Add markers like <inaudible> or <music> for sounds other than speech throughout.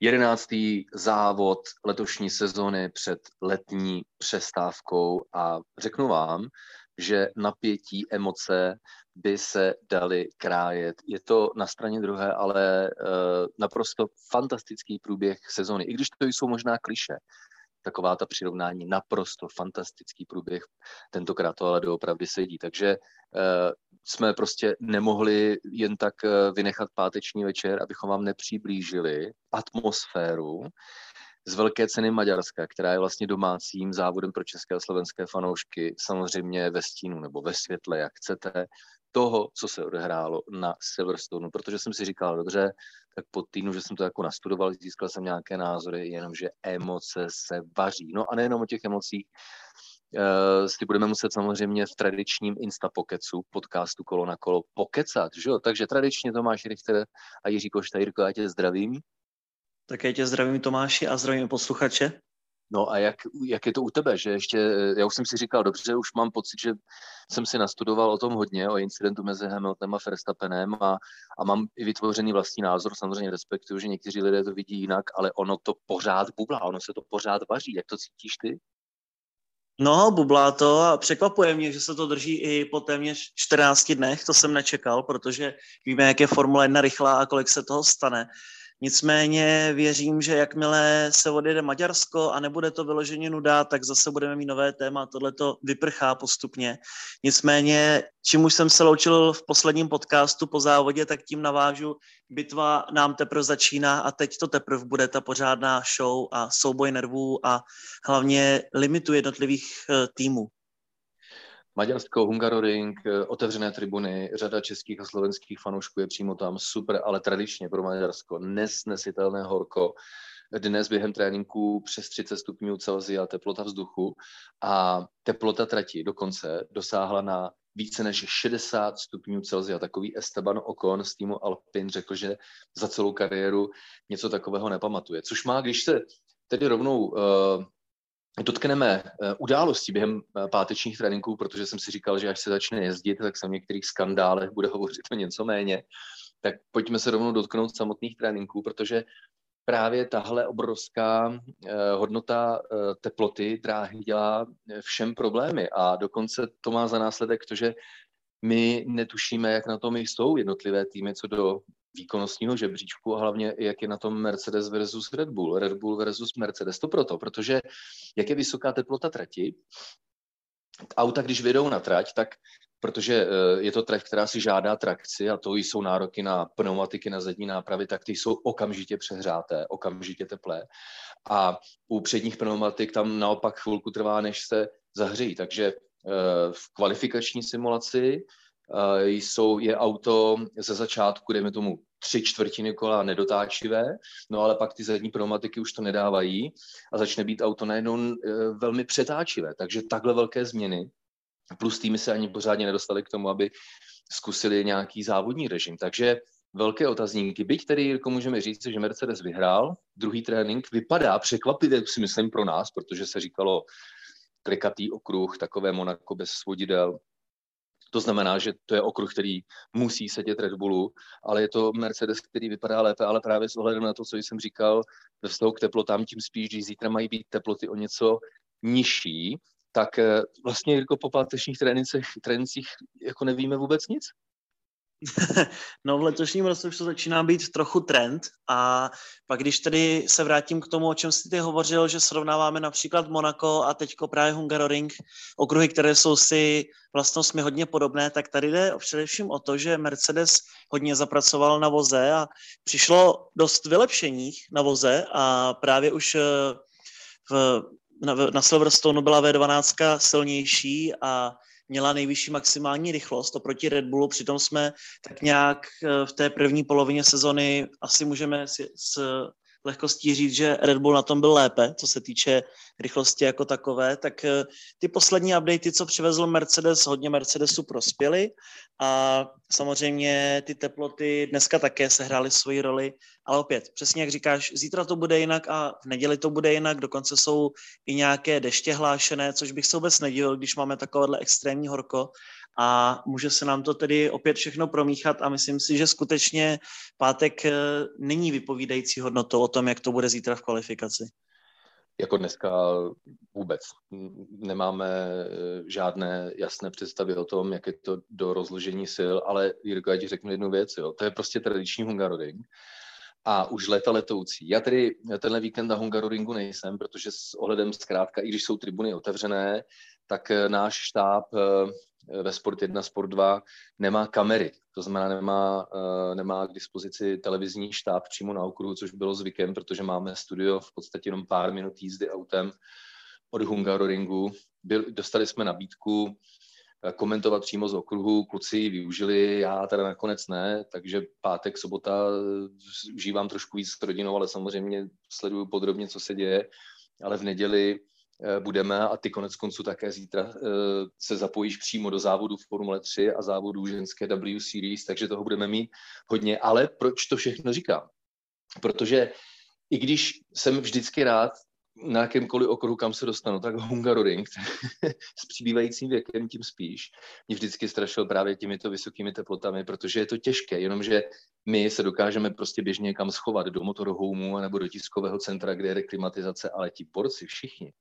jedenáctý závod letošní sezony před letní přestávkou a řeknu vám, že napětí, emoce by se daly krájet. Je to na straně druhé, ale uh, naprosto fantastický průběh sezony. I když to jsou možná kliše, taková ta přirovnání, naprosto fantastický průběh. Tentokrát to ale doopravdy sedí. Takže uh, jsme prostě nemohli jen tak uh, vynechat páteční večer, abychom vám nepřiblížili atmosféru z velké ceny Maďarska, která je vlastně domácím závodem pro české a slovenské fanoušky, samozřejmě ve stínu nebo ve světle, jak chcete, toho, co se odehrálo na Silverstone, protože jsem si říkal, dobře, tak po týdnu, že jsem to jako nastudoval, získal jsem nějaké názory, jenomže emoce se vaří. No a nejenom o těch emocích, uh, si budeme muset samozřejmě v tradičním Instapokecu, podcastu Kolo na kolo, pokecat, že jo? Takže tradičně Tomáš Richter a Jiří Košta, Jirko, já tě zdravím. já tě zdravím Tomáši a zdravím posluchače. No a jak, jak je to u tebe, že ještě, já už jsem si říkal, dobře, už mám pocit, že jsem si nastudoval o tom hodně, o incidentu mezi Hamiltonem a Verstappenem a, a mám i vytvořený vlastní názor, samozřejmě respektuju, že někteří lidé to vidí jinak, ale ono to pořád bublá, ono se to pořád vaří. Jak to cítíš ty? No, bublá to a překvapuje mě, že se to drží i po téměř 14 dnech, to jsem nečekal, protože víme, jak je Formule 1 rychlá a kolik se toho stane. Nicméně věřím, že jakmile se odjede Maďarsko a nebude to vyloženě nuda, tak zase budeme mít nové téma. Tohle to vyprchá postupně. Nicméně, čím už jsem se loučil v posledním podcastu po závodě, tak tím navážu. Bitva nám teprve začíná a teď to teprve bude ta pořádná show a souboj nervů a hlavně limitu jednotlivých eh, týmů. Maďarsko, Hungaroring, eh, otevřené tribuny, řada českých a slovenských fanoušků je přímo tam, super, ale tradičně pro Maďarsko nesnesitelné horko. Dnes během tréninku přes 30 stupňů Celsia teplota vzduchu a teplota trati dokonce dosáhla na více než 60 stupňů Celsia. Takový Esteban Ocon z týmu Alpin řekl, že za celou kariéru něco takového nepamatuje. Což má, když se tedy rovnou uh, dotkneme eh, události během eh, pátečních tréninků, protože jsem si říkal, že až se začne jezdit, tak se o některých skandálech bude <laughs> hovořit o něco méně. Tak pojďme se rovnou dotknout samotných tréninků, protože právě tahle obrovská eh, hodnota teploty dráhy dělá všem problémy a dokonce to má za následek to, že my netušíme, jak na tom jsou jednotlivé týmy co do výkonnostního žebříčku a hlavně jak je na tom Mercedes versus Red Bull, Red Bull versus Mercedes. To proto, protože jak je vysoká teplota trati, auta, když vědou na trať, tak protože eh, je to trať, která si žádá trakci a to jsou nároky na pneumatiky, na zadní nápravy, tak ty jsou okamžitě přehřáté, okamžitě teplé. A u předních pneumatik tam naopak chvilku trvá, než se zahřejí. Takže eh, v kvalifikační simulaci Eh, jsou, je auto ze začátku, dejme tomu, tři čtvrtiny kola nedotáčivé, no ale pak ty zadní pneumatiky už to nedávají a začne být auto najednou eh, velmi přetáčivé. Takže takhle velké změny, plus týmy se ani pořádně nedostali k tomu, aby zkusili nějaký závodní režim. Takže velké otazníky. Byť tedy, jako můžeme říct, že Mercedes vyhrál, druhý trénink vypadá překvapivě, si myslím, pro nás, protože se říkalo klikatý okruh, takové Monako bez svodidel, to znamená, že to je okruh, který musí sedět Red Bullu, ale je to Mercedes, který vypadá lépe, ale právě s ohledem na to, co jsem říkal ve vztahu k teplotám, tím spíš, když zítra mají být teploty o něco nižší, tak eh, vlastně jako po pátečních trénincích, trénincích jako nevíme vůbec nic. <laughs> No v letošním roce už to začíná být trochu trend a pak když tedy se vrátím k tomu, o čem jsi ty hovořil, že srovnáváme například Monaco a teďko právě Hungaroring, okruhy, které jsou si vlastnostmi hodně podobné, tak tady jde především o to, že Mercedes hodně zapracoval na voze a přišlo dost vylepšení na voze a právě už eh, v, na, na Silverstone byla V12 silnější a měla nejvyšší maximální rychlost oproti Red Bullu, přitom jsme tak nějak eh, v té první polovině sezony asi můžeme s, s lehkostí říct, že Red Bull na tom byl lépe, co se týče rychlosti jako takové, tak eh, ty poslední updaty, co přivezl Mercedes, hodně Mercedesu prospěly a samozřejmě ty teploty dneska také sehrály svoji roli, ale opět, přesně jak říkáš, zítra to bude jinak a v neděli to bude jinak, dokonce jsou i nějaké deště hlášené, což bych se vůbec nedivil, když máme takovéhle extrémní horko a může se nám to tedy opět všechno promíchat a myslím si, že skutečně pátek eh, není vypovídající hodnotou o tom, jak to bude zítra v kvalifikaci. Jako dneska vůbec. Nemáme eh, žádné jasné představy o tom, jak je to do rozložení sil, ale Jirko, já ti řeknu jednu věc, jo. to je prostě tradiční Hungaroring a už leta letoucí. Já tedy tenhle víkend na Hungaroringu nejsem, protože s ohledem zkrátka, i když jsou tribuny otevřené, tak eh, náš štáb ve Sport 1, Sport 2 nemá kamery. To znamená, nemá, eh, nemá k dispozici televizní štáb přímo na okruhu, což bylo zvykem, protože máme studio v podstatě jenom pár minut jízdy autem od Hungaroringu. Byl, dostali jsme nabídku Eh, komentovat přímo z okruhu. Kluci využili, já teda nakonec ne, takže pátek, sobota eh, užívám trošku víc s rodinou, ale samozřejmě sleduju podrobně, co se děje, ale v neděli budeme a ty konec konců také zítra se zapojíš přímo do závodu v Formule 3 a závodu ženské W Series, takže toho budeme mít hodně. Ale proč to všechno říkám? Protože i když jsem vždycky rád na jakémkoliv okruhu, kam se dostanu, tak Hungaroring <laughs> s přibývajícím věkem tím spíš mě vždycky strašil právě těmito vysokými teplotami, protože je to těžké, jenomže my se dokážeme prostě běžně kam schovat do motorhomeu nebo do tiskového centra, kde je reklimatizace, ale ti borci všichni,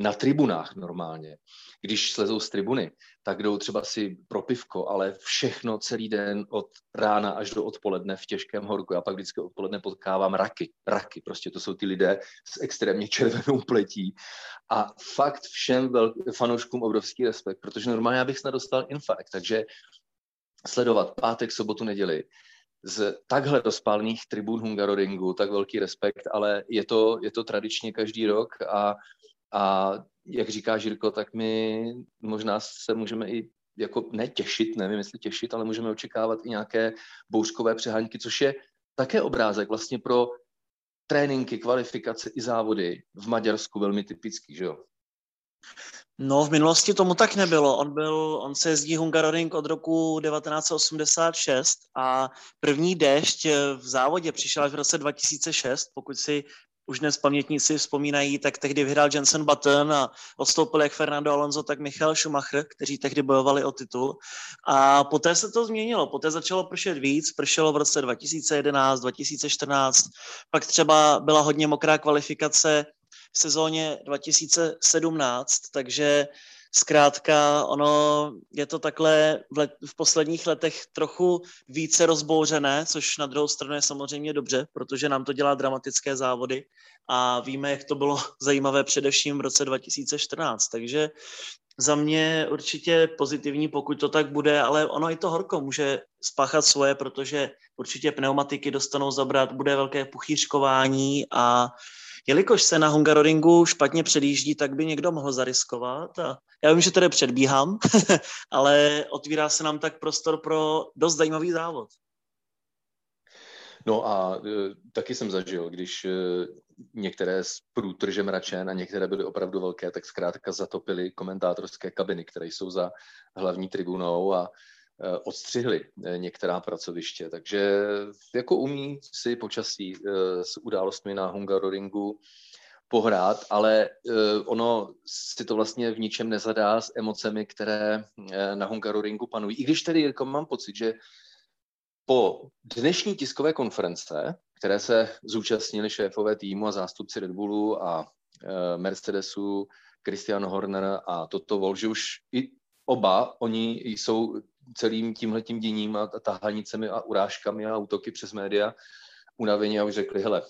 na tribunách normálně. Když slezou z tribuny, tak jdou třeba si pro pivko, ale všechno celý den od rána až do odpoledne v těžkém horku. Já pak vždycky odpoledne potkávám raky. Raky, prostě to jsou ty lidé s extrémně červenou pletí. A fakt všem fanouškům obrovský respekt, protože normálně já bych snad dostal infarkt. Takže sledovat pátek, sobotu, neděli, z takhle rozpálných tribun Hungaroringu, tak velký respekt, ale je to, je to tradičně každý rok a a jak říká Žírko, tak my možná se můžeme i jako netěšit, nevím jestli těšit, ale můžeme očekávat i nějaké bouřkové přehánky, což je také obrázek vlastně pro tréninky, kvalifikace i závody v Maďarsku velmi typický, že jo? No, v minulosti tomu tak nebylo. On, byl, on se jezdí Hungaroring od roku 1986 a první déšť v závodě přišel až v roce 2006, pokud si už dnes pamětníci vzpomínají, tak tehdy vyhrál Jensen Button a odstoupil jak Fernando Alonso, tak Michal Schumacher, kteří tehdy bojovali o titul. A poté se to změnilo, poté začalo pršet víc, pršelo v roce 2011, 2014, pak třeba byla hodně mokrá kvalifikace v sezóně 2017, takže Zkrátka, ono je to takhle v, let, v posledních letech trochu více rozbouřené, což na druhou stranu je samozřejmě dobře, protože nám to dělá dramatické závody a víme, jak to bylo <laughs> zajímavé především v roce 2014. Takže za mě určitě pozitivní, pokud to tak bude, ale ono i to horko může spáchat svoje, protože určitě pneumatiky dostanou zabrat, bude velké puchýřkování a jelikož se na Hungaroringu špatně předjíždí, tak by někdo mohl zariskovat. A já vím, že tady předbíhám, <laughs> ale otvírá se nám tak prostor pro dost zajímavý závod. No a e, taky jsem zažil, když e, některé z průtržem mračen a některé byly opravdu velké, tak zkrátka zatopily komentátorské kabiny, které jsou za hlavní tribunou a odstřihli e, některá pracoviště. Takže jako umí si počasí e, s událostmi na Hungaroringu pohrát, ale ono si to vlastně v ničem nezadá s emocemi, které na Hungaroringu panují. I když tedy jako mám pocit, že po dnešní tiskové konference, které se zúčastnili šéfové týmu a zástupci Red Bullu a Mercedesu, Christian Horner a Toto Wolf, že už i oba, oni jsou celým tímhletím děním a tahanicemi a urážkami a útoky přes média unavení a už řekli, hele,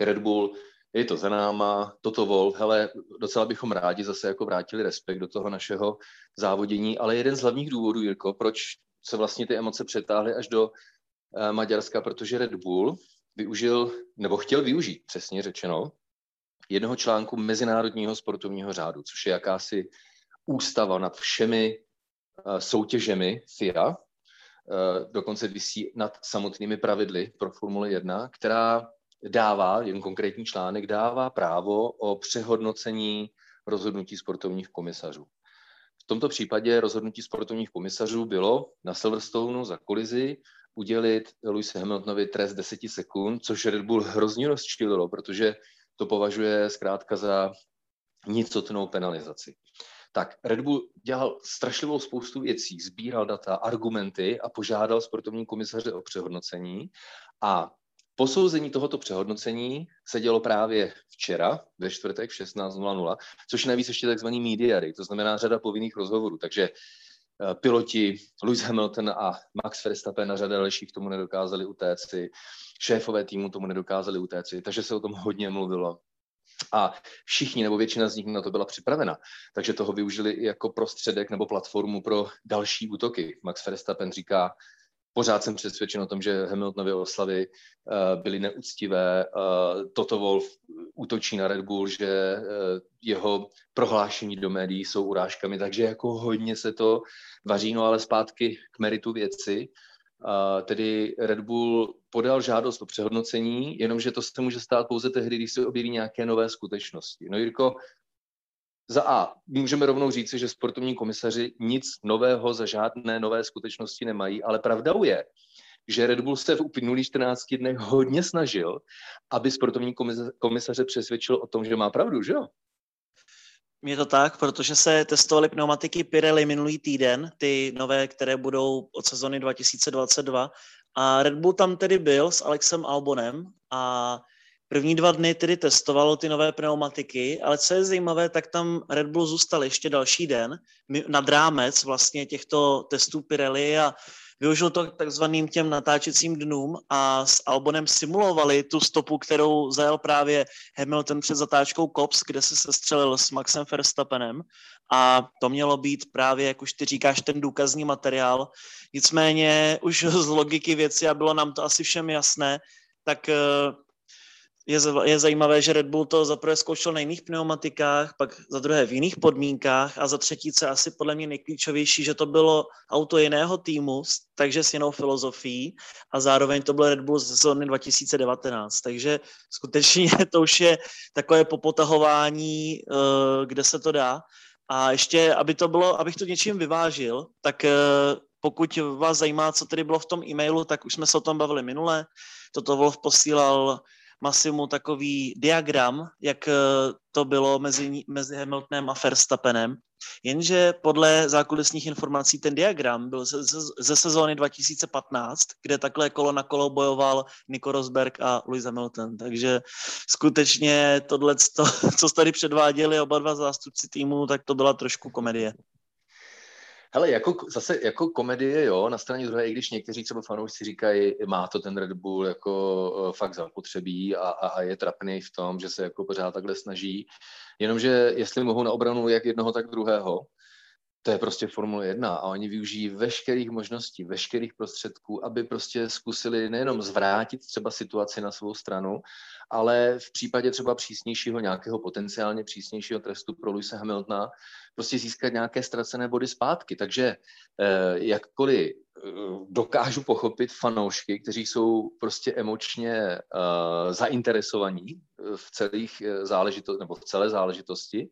Red Bull, je to za náma, toto Wolf, hele, docela bychom rádi zase jako vrátili respekt do toho našeho závodění, ale jeden z hlavních důvodů, Jirko, proč se vlastně ty emoce přetáhly až do uh, Maďarska, protože Red Bull využil, nebo chtěl využít, přesně řečeno, jednoho článku Mezinárodního sportovního řádu, což je jakási ústava nad všemi soutěžemi FIA, uh, dokonce vysí nad samotnými pravidly pro Formule 1, která dává, jen konkrétní článek, dává právo o přehodnocení rozhodnutí sportovních komisařů. V tomto případě rozhodnutí sportovních komisařů bylo na Silverstoneu za kolizi udělit Lewis Hamiltonovi trest 10 sekund, což Red Bull hrozně rozčililo, protože to považuje zkrátka za nicotnou penalizaci. Tak Red Bull dělal strašlivou spoustu věcí, sbíral data, argumenty a požádal sportovní komisaře o přehodnocení a Posouzení tohoto přehodnocení se dělo právě včera, ve čtvrtek v 16.00, což je navíc ještě takzvaný mediary, to znamená řada povinných rozhovorů. Takže eh, piloti Lewis Hamilton a Max Verstappen a řada dalších tomu nedokázali utéct, šéfové týmu tomu nedokázali utéct, takže se o tom hodně mluvilo. A všichni nebo většina z nich na to byla připravena. Takže toho využili i jako prostředek nebo platformu pro další útoky. Max Verstappen říká, pořád jsem přesvědčen o tom, že Hamiltonovy oslavy uh, byly neúctivé. Uh, Toto Wolf útočí na Red Bull, že uh, jeho prohlášení do médií jsou urážkami, takže jako hodně se to vaří, no ale zpátky k meritu věci. Tedy Red Bull podal žádost o přehodnocení, jenomže to se může stát pouze tehdy, když se objeví nějaké nové skutečnosti. No Jirko, za A, můžeme rovnou říci, že sportovní komisaři nic nového za žádné nové skutečnosti nemají, ale pravdou je, že Red Bull se v uplynulých 14 dnech hodně snažil, aby sportovní komisaře přesvědčil o tom, že má pravdu, že jo? Je to tak, protože se testovaly pneumatiky Pirelli minulý týden, ty nové, které budou od sezony 2022. A Red Bull tam tedy byl s Alexem Albonem a První dva dny tedy testovalo ty nové pneumatiky, ale co je zajímavé, tak tam Red Bull zůstal ještě další den nad rámec vlastně těchto testů Pirelli a využil to k takzvaným těm natáčecím dnům a s Albonem simulovali tu stopu, kterou zajel právě Hamilton před zatáčkou Cops, kde se sestřelil s Maxem Verstappenem a to mělo být právě, jak už ty říkáš, ten důkazní materiál. Nicméně už z logiky věci a bylo nám to asi všem jasné, tak eh, je, je zajímavé, že Red Bull to za prvé zkoušel na jiných pneumatikách, pak za druhé v jiných podmínkách a za třetí, co asi podle mě nejklíčovější, že to bylo auto jiného týmu, takže s jinou filozofií a zároveň to byl Red Bull z sezóny 2019. Takže skutečně <laughs> to už je takové popotahování, eh, kde se to dá. A ještě, aby to bylo, abych to něčím vyvážil, tak eh, pokud vás zajímá, co tedy bylo v tom e-mailu, tak už jsme se o tom bavili minule. Toto Wolf posílal Massimu takový diagram, jak eh, to bylo mezi, mezi Hamiltonem a Verstappenem. Jenže podle zákulisních informací ten diagram byl ze, ze, ze sezóny 2015, kde takhle kolo na kolo bojoval Nico Rosberg a Lewis Hamilton. Takže skutečně tohle, co tady předváděli oba dva zástupci týmu, tak to byla trošku komedie. Hele, jako, zase jako komedie, jo, na straně druhé, i když někteří třeba fanoušci říkají, má to ten Red Bull jako uh, fakt zapotřebí a, a, a je trapný v tom, že se jako pořád takhle snaží, jenomže jestli mohou na obranu jak jednoho, tak druhého, to je prostě Formule 1 a oni využijí veškerých možností, veškerých prostředků, aby prostě zkusili nejenom zvrátit třeba situaci na svou stranu, ale v případě třeba přísnějšího, nějakého potenciálně přísnějšího trestu pro Luisa Hamiltona prostě získat nějaké ztracené body zpátky. Takže eh, jakkoliv eh, dokážu pochopit fanoušky, kteří jsou prostě emočně eh, zainteresovaní v celých eh, záležitosti, nebo v celé záležitosti,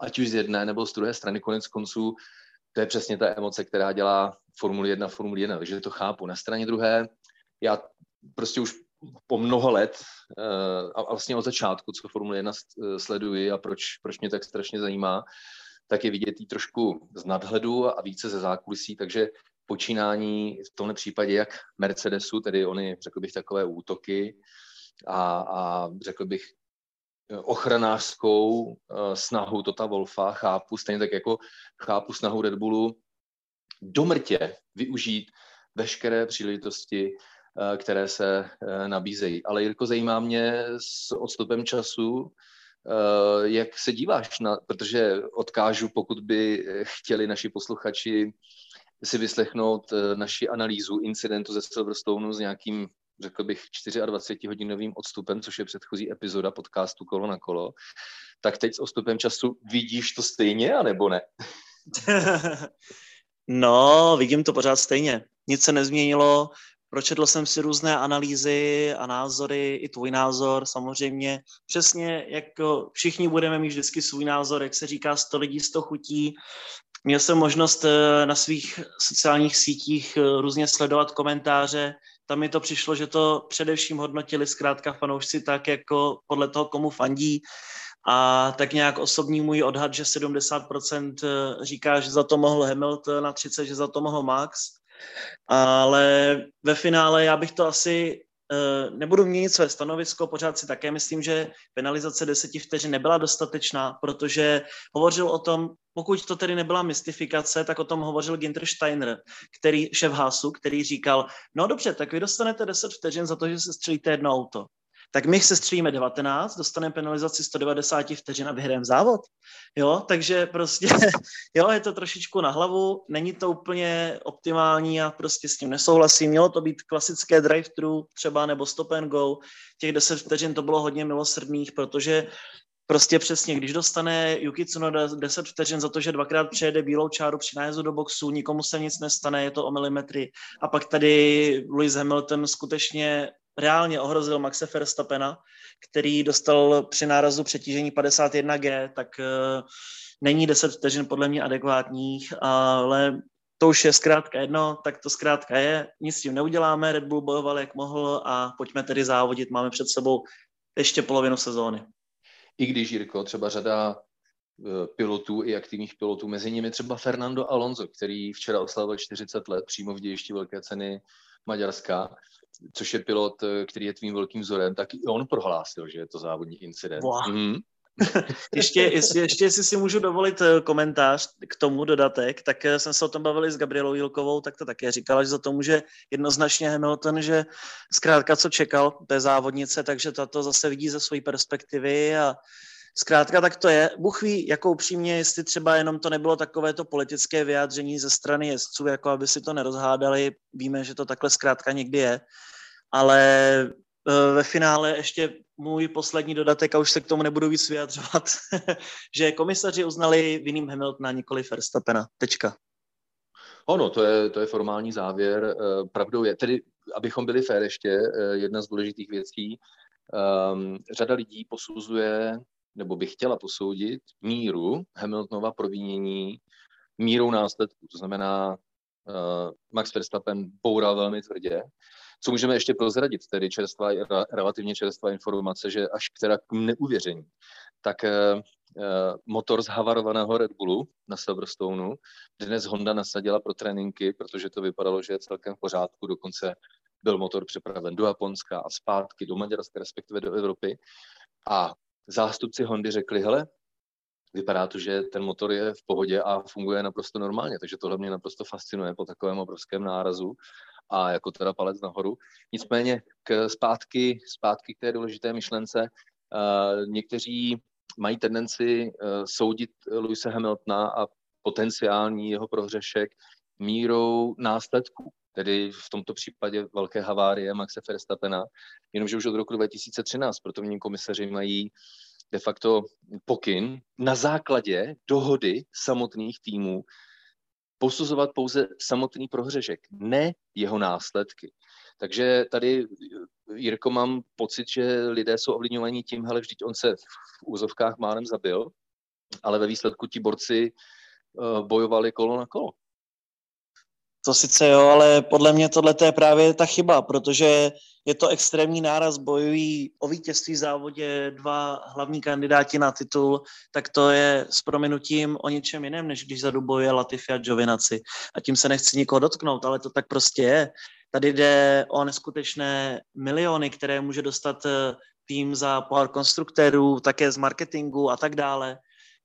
ať už z jedné nebo z druhé strany, konec konců, to je přesně ta emoce, která dělá Formuli 1 Formuli 1, takže to chápu. Na straně druhé, já prostě už po mnoho let eh, a vlastně od začátku, co Formule 1 sleduji a proč, proč mě tak strašně zajímá, tak je vidět jí trošku z nadhledu a více ze zákulisí, takže počínání v tomhle případě jak Mercedesu, tedy oni, řekl bych, takové útoky a, a řekl bych, ochranářskou eh, snahu Tota Wolfa chápu, stejně tak jako chápu snahu Red Bullu do mrtě využít veškeré příležitosti, eh, které se eh, nabízejí. Ale Jirko, zajímá mě s odstupem času, jak se díváš na, protože odkážu, pokud by chtěli naši posluchači si vyslechnout naši analýzu incidentu ze Silverstone s nějakým řekl bych, 24-hodinovým odstupem, což je předchozí epizoda podcastu Kolo na kolo, tak teď s odstupem času vidíš to stejně, anebo ne? <laughs> no, vidím to pořád stejně. Nic se nezměnilo, pročetl jsem si různé analýzy a názory, i tvůj názor samozřejmě. Přesně, jak všichni budeme mít vždycky svůj názor, jak se říká, 100 lidí, 100 chutí. Měl jsem možnost eh, na svých sociálních sítích eh, různě sledovat komentáře tam mi to přišlo, že to především hodnotili zkrátka fanoušci tak, jako podle toho, komu fandí. a tak nějak osobní můj odhad, že 70% eh, říká, že za to mohl Hamilton a 30, že za to mohl Max. Ale ve finále já bych to asi nebudu měnit své stanovisko, pořád si také myslím, že penalizace deseti vteřin nebyla dostatečná, protože hovořil o tom, pokud to tedy nebyla mystifikace, tak o tom hovořil Ginter Steiner, který, šéf Hasu, který říkal, no dobře, tak vy dostanete 10 vteřin za to, že se střelíte jedno auto tak my se střílíme 19, dostaneme penalizaci 190 vteřin a vyhrajeme závod. Jo, takže prostě, <laughs> jo, je to trošičku na hlavu, není to úplně optimální a prostě s tím nesouhlasím. Mělo to být klasické drive-thru třeba nebo stop and go. Těch 10 vteřin to bylo hodně milosrdných, protože prostě přesně, když dostane Yuki Tsunoda 10 vteřin za to, že dvakrát přejede bílou čáru při nájezdu do boxu, nikomu se nic nestane, je to o milimetry. A pak tady Lewis Hamilton skutečně reálně ohrozil Maxe Verstappena, který dostal při nárazu přetížení 51G, tak uh, není 10 vteřin podle mě adekvátních, ale to už je zkrátka jedno, tak to zkrátka je, nic s tím neuděláme, Red Bull bojoval jak mohl a pojďme tedy závodit, máme před sebou ještě polovinu sezóny. I když, Jirko, třeba řada eh, pilotů i aktivních pilotů, mezi nimi třeba Fernando Alonso, který včera oslavil 40 let přímo v dějišti velké ceny Maďarska, což je pilot, eh, který je tvým velkým vzorem, tak i on prohlásil, že je to závodní incident. Wow. Mm. <laughs> ještě, ještě, ještě, jestli si můžu dovolit eh, komentář k tomu dodatek, tak eh, jsem se o tom bavili s Gabrielou Jilkovou, tak to také říkala, že za to může jednoznačně Hamilton, že zkrátka co čekal té závodnice, takže tato zase vidí ze své perspektivy a Zkrátka tak to je. Bůh ví, jako upřímně, jestli třeba jenom to nebylo takové to politické vyjádření ze strany jezdců, jako aby si to nerozhádali. Víme, že to takhle zkrátka někdy je. Ale e, ve finále ještě můj poslední dodatek, a už se k tomu nebudu víc vyjadřovat, <laughs> že komisaři uznali vinným Hamiltona, nikoli Verstappena. Tečka. Ono, to je, to je formální závěr. E, pravdou je, tedy, abychom byli fér ještě, e, jedna z důležitých věcí, um, řada lidí posuzuje nebo by chtěla posoudit míru Hamiltonova provinění mírou následků. To znamená, uh, Max Verstappen boural velmi tvrdě. Co můžeme ještě prozradit, tedy čerstvá, relativně čerstvá informace, že až která k neuvěření, tak uh, motor z havarovaného Red Bullu na Silverstoneu dnes Honda nasadila pro tréninky, protože to vypadalo, že je celkem v pořádku, dokonce byl motor přepraven do Japonska a zpátky do Maďarska, respektive do Evropy. A zástupci Hondy řekli, hele, vypadá to, že ten motor je v pohodě a funguje naprosto normálně, takže tohle mě naprosto fascinuje po takovém obrovském nárazu a jako teda palec nahoru. Nicméně k zpátky, zpátky k té důležité myšlence, uh, někteří mají tendenci uh, soudit Luise Hamiltona a potenciální jeho prohřešek mírou následků tedy v tomto případě velké havárie Maxe Verstappena, jenomže už od roku 2013 protovní komisaři mají de facto pokyn na základě dohody samotných týmů posuzovat pouze samotný prohřešek, ne jeho následky. Takže tady, Jirko, mám pocit, že lidé jsou ovlivňovaní tím, hele, vždyť on se v úzovkách málem zabil, ale ve výsledku ti borci eh, bojovali kolo na kolo. To sice jo, ale podle mě tohle je právě ta chyba, protože je to extrémní náraz, bojují o vítězství v závodě dva hlavní kandidáti na titul, tak to je s prominutím o něčem jiném, než když zadu bojuje Latifi a Giovinazzi. A tím se nechci nikoho dotknout, ale to tak prostě je. Tady jde o neskutečné miliony, které může dostat eh, tým za pohár konstruktérů, také z marketingu a tak dále.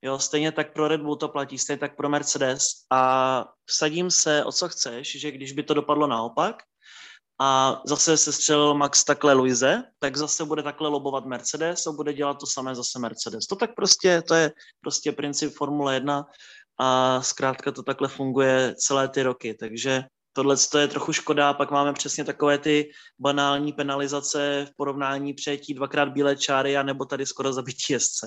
Jo, stejně tak pro Red Bull to platí, stejně tak pro Mercedes a vsadím se, o co chceš, že když by to dopadlo naopak a zase se střelil Max takhle Luise, tak zase bude takhle lobovat Mercedes a bude dělat to samé zase Mercedes. To tak prostě, to je prostě princip Formule 1 a zkrátka to takhle funguje celé ty roky, takže tohle je trochu škoda, pak máme přesně takové ty banální penalizace v porovnání přejetí dvakrát bílé čáry a nebo tady skoro zabití jezdce.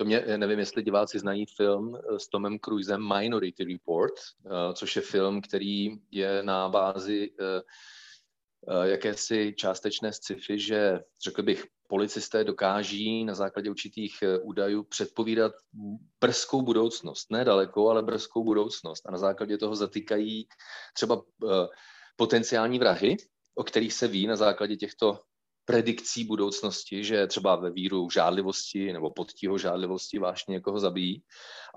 To mě, nevím, jestli diváci znají film eh, s Tomem Cruisem Minority Report, eh, což je film, který je na bázi eh, jakési částečné sci-fi, že řekl bych, policisté dokáží na základě určitých údajů předpovídat brzkou budoucnost. Ne dalekou, ale brzkou budoucnost. A na základě toho zatýkají třeba potenciální vrahy, o kterých se ví na základě těchto predikcí budoucnosti, že třeba ve víru žádlivosti nebo podtího žádlivosti vážně někoho zabijí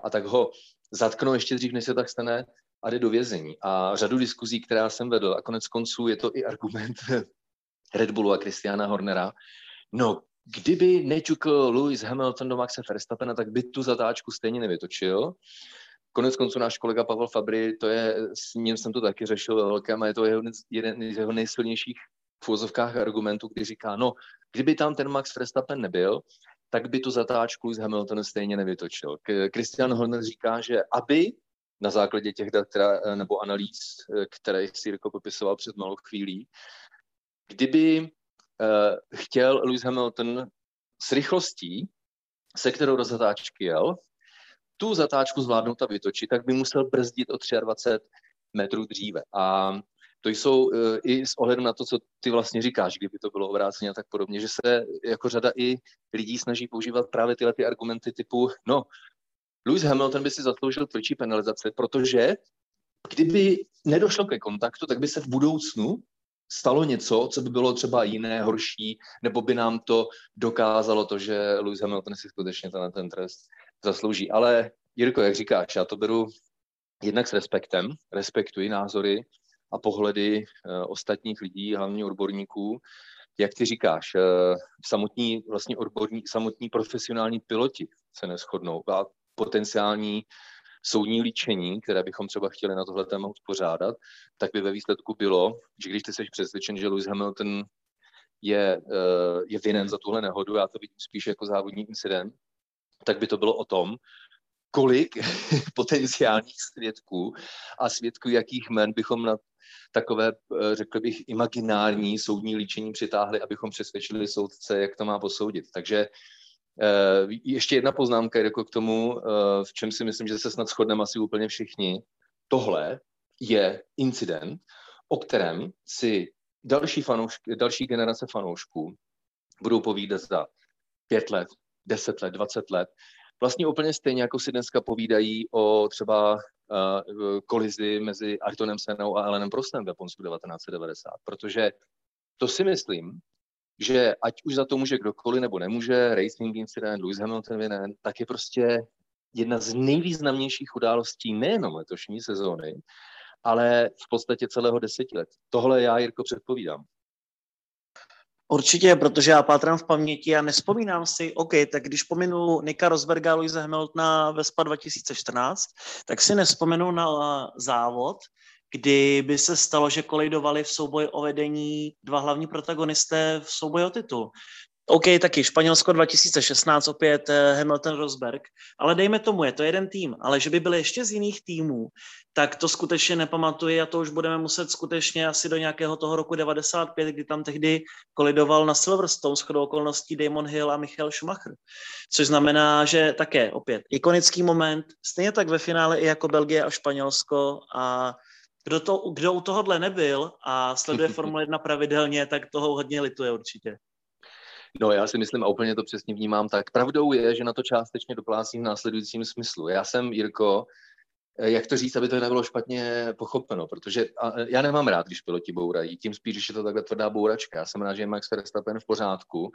a tak ho zatknou ještě dřív, než se tak stane a jde do vězení. A řadu diskuzí, která jsem vedl, a konec konců je to i argument <laughs> Red Bullu a Christiana Hornera, no, kdyby nečukl Lewis Hamilton do Maxe Verstappena, tak by tu zatáčku stejně nevytočil. Konec konců náš kolega Pavel Fabry, to je, s ním jsem to taky řešil ve velkém, a je to jeho, jeden z jeho nejsilnějších v argumentů, kdy říká, no, kdyby tam ten Max Verstappen nebyl, tak by tu zatáčku z Hamiltona stejně nevytočil. Christian Horner říká, že aby na základě těch dat nebo analýz, které si Jirko popisoval před malou chvílí, kdyby uh, chtěl Lewis Hamilton s rychlostí, se kterou do zatáčky jel, tu zatáčku zvládnout a vytočit, tak by musel brzdit o 23 metrů dříve. A to jsou uh, i s ohledem na to, co ty vlastně říkáš, kdyby to bylo obráceně a tak podobně, že se jako řada i lidí snaží používat právě tyhle ty argumenty typu, no, Lewis Hamilton by si zasloužil tvrdší penalizace, protože kdyby nedošlo ke kontaktu, tak by se v budoucnu stalo něco, co by bylo třeba jiné, horší, nebo by nám to dokázalo to, že Lewis Hamilton si skutečně ten, ten trest zaslouží. Ale Jirko, jak říkáš, já to beru jednak s respektem, respektuji názory a pohledy uh, ostatních lidí, hlavně odborníků. Jak ty říkáš, uh, samotní, vlastně odborní, samotní profesionální piloti se neschodnou a potenciální soudní líčení, které bychom třeba chtěli na tohle téma uspořádat, tak by ve výsledku bylo, že když ty jsi přesvědčen, že Lewis Hamilton je, eh, je vinen za tuhle nehodu, já to vidím spíš jako závodní incident, tak by to bylo o tom, kolik <laughs> potenciálních svědků a svědků jakých men bychom na takové, eh, řekl bych, imaginární soudní líčení přitáhli, abychom přesvědčili soudce, jak to má posoudit. Takže Eh, ještě jedna poznámka jako k tomu, eh, v čem si myslím, že se snad shodneme asi úplně všichni. Tohle je incident, o kterém si další, fanoušky, další generace fanoušků budou povídat za pět let, deset let, dvacet let. Vlastně úplně stejně, jako si dneska povídají o třeba kolizi mezi Ayrtonem Senou a Elenem Prostem v Japonsku 1990. Protože to si myslím, že ať už za to může kdokoliv nebo nemůže, racing incident, Lewis Hamilton vinen, tak je prostě jedna z nejvýznamnějších událostí nejenom letošní sezóny, ale v podstatě celého desetiletí. Tohle já, Jirko, předpovídám. Určitě, protože já pátrám v paměti a nespomínám si, OK, tak když pominu Nika Rosberga a Luise Hamiltona ve SPA 2014, tak si nespomenu na závod, kdy by se stalo, že kolijdovali v souboji o vedení dva hlavní protagonisté v souboji o titul. OK, taky Španělsko 2016, opět eh, Hamilton Rosberg, ale dejme tomu, je to jeden tým, ale že by byly ještě z jiných týmů, tak to skutečně nepamatuji a to už budeme muset skutečně asi do nějakého toho roku 95, kdy tam tehdy kolidoval na Silverstone s okolností Damon Hill a Michael Schumacher. Což znamená, že také opět ikonický moment, stejně tak ve finále i jako Belgie a Španělsko a kdo, to, kdo u tohohle nebyl a sleduje <laughs> Formule 1 pravidelně, tak toho hodně lituje určitě. No já si myslím a úplně to přesně vnímám tak. Pravdou je, že na to částečně doplácím v následujícím smyslu. Já jsem, Jirko, eh, jak to říct, aby to nebylo špatně pochopeno, protože já nemám rád, když piloti bourají, tím spíš, když je to takhle tvrdá bouračka. Já jsem rád, že je Max Verstappen v pořádku,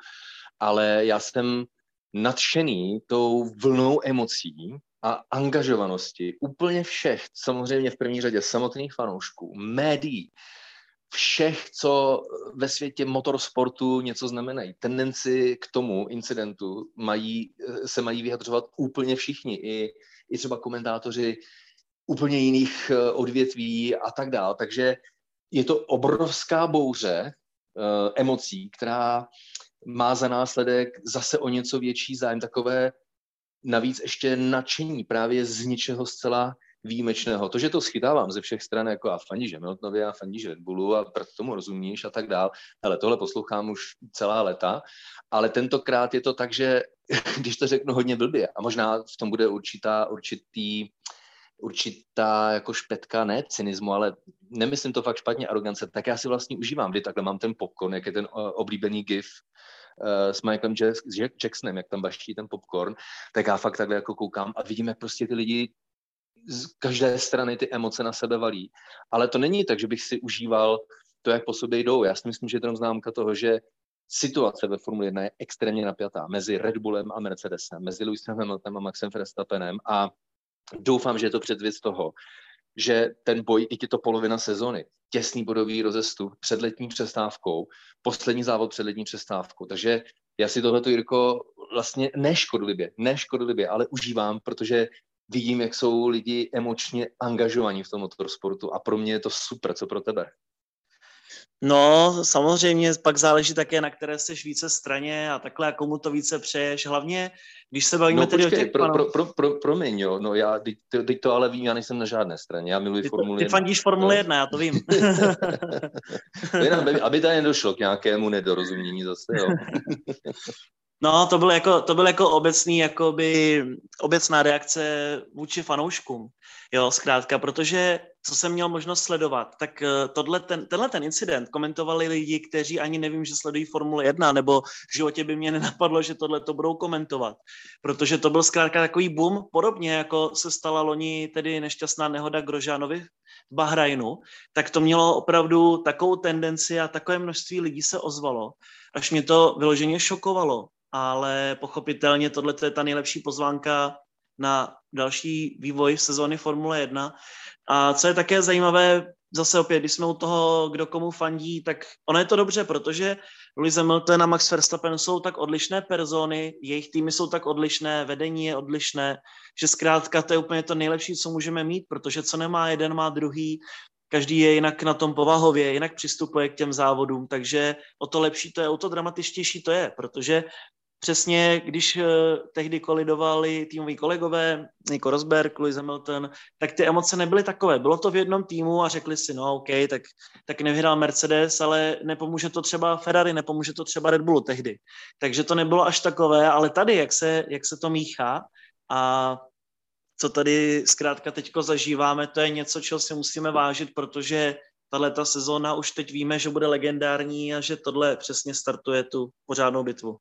ale já jsem nadšený tou vlnou emocí, a angažovanosti úplně všech, samozřejmě v první řadě samotných fanoušků, médií, všech, co ve světě motorsportu něco znamenají. Tendenci k tomu incidentu mají, se mají vyjadřovat úplně všichni, i, i třeba komentátoři úplně jiných eh, odvětví a tak dále. Takže je to obrovská bouře uh, emocí, která má za následek zase o něco větší zájem, takové navíc ještě nadšení právě z něčeho zcela výjimečného. To, že to schytávám ze všech stran, jako a fandíš Hamiltonovi a fandíš Red Bullu a proto tomu rozumíš a tak dál, ale tohle poslouchám už celá leta, ale tentokrát je to tak, že <laughs> když to řeknu hodně blbě a možná v tom bude určitá, určitý, určitá jako špetka, ne cynismu, ale nemyslím to fakt špatně, arogance, tak já si vlastně užívám, kdy takhle mám ten popcorn, jak je ten oblíbený gif uh, s Michaelem Jacksonem, jak tam baští ten popcorn, tak já fakt takhle jako koukám a vidím, jak prostě ty lidi z každé strany ty emoce na sebe valí. Ale to není tak, že bych si užíval to, jak po sobě jdou. Já si myslím, že je to známka toho, že situace ve Formule 1 je extrémně napjatá mezi Red Bullem a Mercedesem, mezi Lewisem Hamiltonem a Maxem Verstappenem a doufám, že je to předvěc toho, že ten boj, i je to polovina sezony, těsný bodový rozestup před letní přestávkou, poslední závod před letní přestávkou. Takže já si tohleto, Jirko, vlastně neškodlivě, neškodlivě, ale užívám, protože vidím, jak jsou lidi emočně angažovaní v tom motorsportu a pro mě je to super, co pro tebe. No, samozřejmě pak záleží také, na které jsi více straně a takhle, a komu to více přeješ. Hlavně, když se bavíme no, tedy počkej, o těch... Pro, pro, pro, pro, promiň, jo, no já teď, teď to ale vím, já nejsem na žádné straně, já miluji ty, Formuli Ty fandíš Formule 1, já to vím. <laughs> Jenom, aby tady nedošlo k nějakému nedorozumění zase, jo. <laughs> No, to byl jako, to byl jako obecný, jakoby, obecná reakce vůči fanouškům, jo, zkrátka, protože co jsem měl možnost sledovat, tak eh, tohle ten, tenhle ten incident komentovali lidi, kteří ani nevím, že sledují Formule 1, nebo v životě by mě <laughs> nenapadlo, že tohle to budou komentovat, protože to byl zkrátka takový boom, podobně jako se stala loni tedy nešťastná nehoda Grožánovi v Bahrajnu, tak to mělo opravdu takovou tendenci a takové množství lidí se ozvalo, až mě to vyloženě šokovalo, ale pochopitelně tohle je ta nejlepší pozvánka na další vývoj sezóny Formule 1. A co je také zajímavé, zase opět, když jsme u toho, kdo komu fandí, tak ono je to dobře, protože Lewis Hamilton a Max Verstappen jsou tak odlišné persony, jejich týmy jsou tak odlišné, vedení je odlišné, že zkrátka to je úplně to nejlepší, co můžeme mít, protože co nemá jeden, má druhý, každý je jinak na tom povahově, jinak přistupuje k těm závodům, takže o to lepší to je, o to dramatičtější to je, protože přesně, když uh, tehdy kolidovali týmoví kolegové, Nico Rosberg, Lewis Hamilton, tak ty emoce nebyly takové. Bylo to v jednom týmu a řekli si, no OK, tak, tak nevyhrál Mercedes, ale nepomůže to třeba Ferrari, nepomůže to třeba Red Bullu tehdy. Takže to nebylo až takové, ale tady, jak se, jak se to míchá a co tady zkrátka teďko zažíváme, to je něco, čeho si musíme vážit, protože tahle ta sezóna už teď víme, že bude legendární a že tohle přesně startuje tu pořádnou bitvu.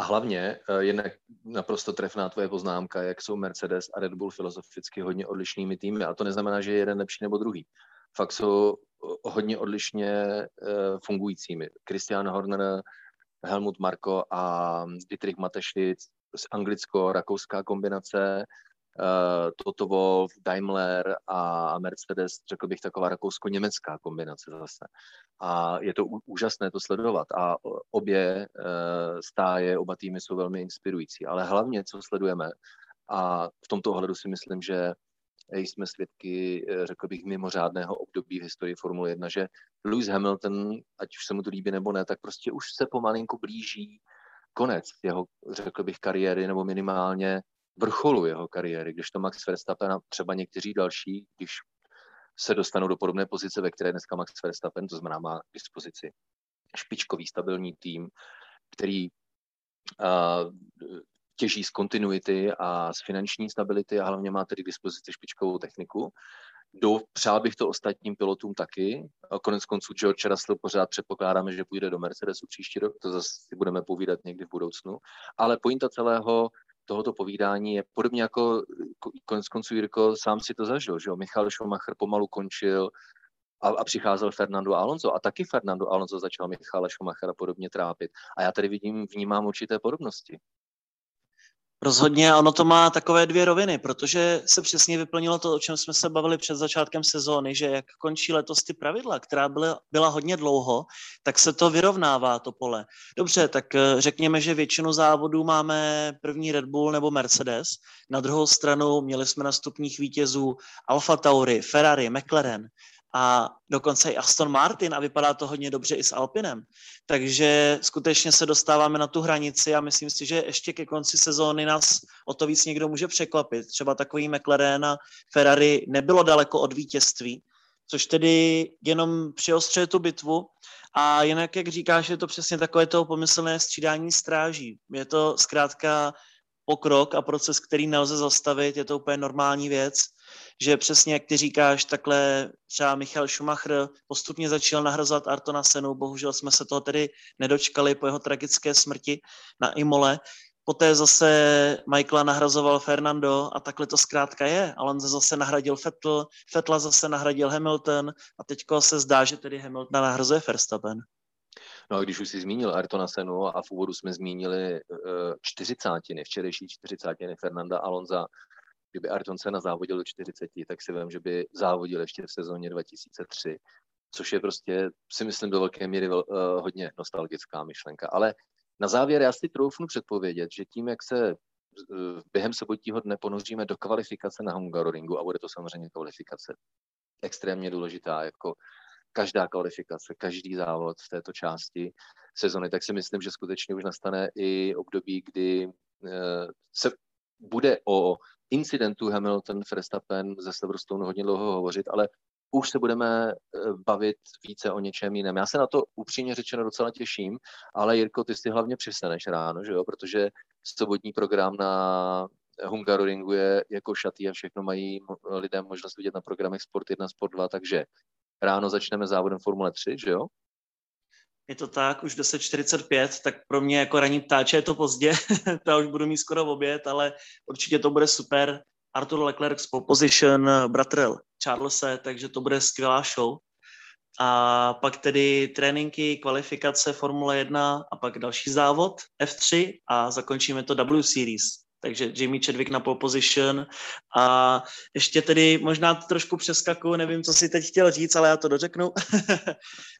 A hlavně eh, je naprosto trefná tvoje poznámka, jak jsou Mercedes a Red Bull filozoficky hodně odlišnými týmy. A to neznamená, že je jeden lepší nebo druhý. Fakt jsou eh, hodně odlišně eh, fungujícími. Christian Horner, Helmut Marko a Dietrich Mateschitz, anglicko-rakouská kombinace, Toto Wolf, Daimler a Mercedes, řekl bych taková rakousko-německá kombinace zase. A je to úžasné to sledovat a obě uh, stáje, oba týmy jsou velmi inspirující, ale hlavně, co sledujeme, a v tomto ohledu si myslím, že jsme svědky, eh, řekl bych, mimořádného období v historii Formule 1, že Lewis Hamilton, ať už se mu to líbí nebo ne, tak prostě už se pomalinku blíží konec jeho, řekl bych, kariéry, nebo minimálně vrcholu jeho kariéry, když to Max Verstappen a třeba někteří další, když se dostanou do podobné pozice, ve které dneska Max Verstappen, to znamená má k dispozici špičkový stabilní tým, který uh, těží z kontinuity a z finanční stability a hlavně má tedy k dispozici špičkovou techniku. Do, přál bych to ostatním pilotům taky. Konec konců George Russell pořád předpokládáme, že půjde do Mercedesu příští rok, to zase budeme povídat někdy v budoucnu. Ale pointa celého tohoto povídání je podobně jako konec konců Jirko sám si to zažil, že jo? Michal Schumacher pomalu končil a, a přicházel Fernando Alonso a taky Fernando Alonso začal Michala Schumachera podobně trápit. A já tady vidím, vnímám určité podobnosti. Rozhodně ono to má takové dvě roviny, protože se přesně vyplnilo to, o čem jsme se bavili před začátkem sezóny, že jak končí letos ty pravidla, která byla, byla hodně dlouho, tak se to vyrovnává, to pole. Dobře, tak eh, řekněme, že většinu závodů máme první Red Bull nebo Mercedes, na druhou stranu měli jsme na stupních vítězů Alfa Tauri, Ferrari, McLaren, a dokonce i Aston Martin a vypadá to hodně dobře i s Alpinem. Takže skutečně se dostáváme na tu hranici a myslím si, že ještě ke konci sezóny nás o to víc někdo může překvapit. Třeba takový McLaren a Ferrari nebylo daleko od vítězství, což tedy jenom přiostřuje tu bitvu. A jinak, jak říkáš, je to přesně takové to pomyslné střídání stráží. Je to zkrátka pokrok a proces, který nelze zastavit, je to úplně normální věc že přesně jak ty říkáš, takhle třeba Michal Schumacher postupně začal nahrazovat Artona Senu, bohužel jsme se toho tedy nedočkali po jeho tragické smrti na Imole, poté zase Michaela nahrazoval Fernando a takhle to zkrátka je. Alonso zase nahradil Vettel, Vettela zase nahradil Hamilton a teďko se zdá, že tedy Hamilton nahrazuje Verstappen. No a když už si zmínil Ayrtona Senu a v úvodu jsme zmínili uh, čtyřicátiny, včerejší čtyřicátiny Fernanda Alonza, kdyby Ayrton Senna závodil do 40, tak si vím, že by závodil ještě v sezóně 2003, což je prostě, si myslím, do velké míry uh, hodně nostalgická myšlenka. Ale na závěr já si troufnu předpovědět, že tím, jak se uh, během sobotního dne ponoříme do kvalifikace na Hungaroringu, a bude to samozřejmě kvalifikace extrémně důležitá, jako každá kvalifikace, každý závod v této části sezony, tak si myslím, že skutečně už nastane i období, kdy eh, se bude o incidentu Hamilton Verstappen ze Silverstone hodně dlouho hovořit, ale už se budeme eh, bavit více o něčem jiném. Já se na to upřímně řečeno docela těším, ale Jirko, ty si hlavně přistaneš ráno, že jo? protože sobotní program na Hungaroringu je jako šatý a všechno mají lidé možnost vidět na programech Sport 1, Sport 2, takže ráno začneme závodem Formule 3, že jo? Je to tak, už 10.45, tak pro mě jako ranní ptáče je to pozdě, <laughs> to už budu mít skoro v oběd, ale určitě to bude super. Arthur Leclerc z position, bratr Charlese, takže to bude skvělá show. A pak tedy tréninky, kvalifikace Formule 1 a pak další závod F3 a zakončíme to W Series takže Jamie Chadwick na pole position a ještě tedy možná to trošku přeskakuju, nevím, co si teď chtěl říct, ale já to dořeknu. <laughs>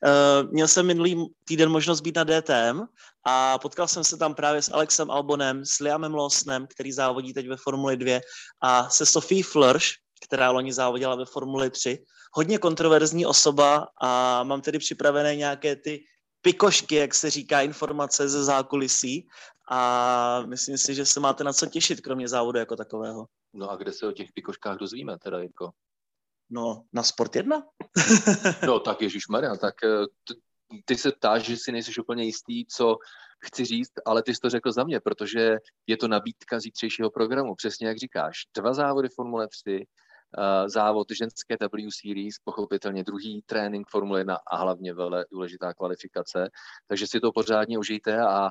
Eh, měl jsem minulý týden možnost být na DTM a potkal jsem se tam právě s Alexem Albonem, s Liamem Lawsonem, který závodí teď ve Formuli 2 a se Sophie Flörsch, která loni závodila ve Formuli 3. Hodně kontroverzní osoba a mám tedy připravené nějaké ty pikošky, jak se říká, informace ze zákulisí a myslím si, že se máte na co těšit, kromě závodu jako takového. No a kde se o těch pikoškách dozvíme teda, jako? No, na Sport 1. <laughs> no, tak Ježíš Maria, tak eh, ty se ptáš, že si nejsi úplně jistý, co chci říct, ale ty jsi to řekl za mě, protože je to nabídka zítřejšího programu, přesně jak říkáš. Dva závody Formule 3, eh, závod ženské W Series, pochopitelně druhý trénink Formule 1 a hlavně velmi důležitá kvalifikace. Takže si to pořádně užijte a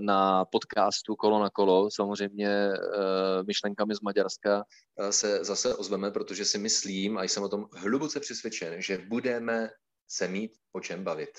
na podcastu Kolo na kolo. Samozřejmě eh, myšlenkami z Maďarska eh, se zase ozveme, protože si myslím, a jsem o tom hluboce přesvědčen, že budeme se mít o čem bavit.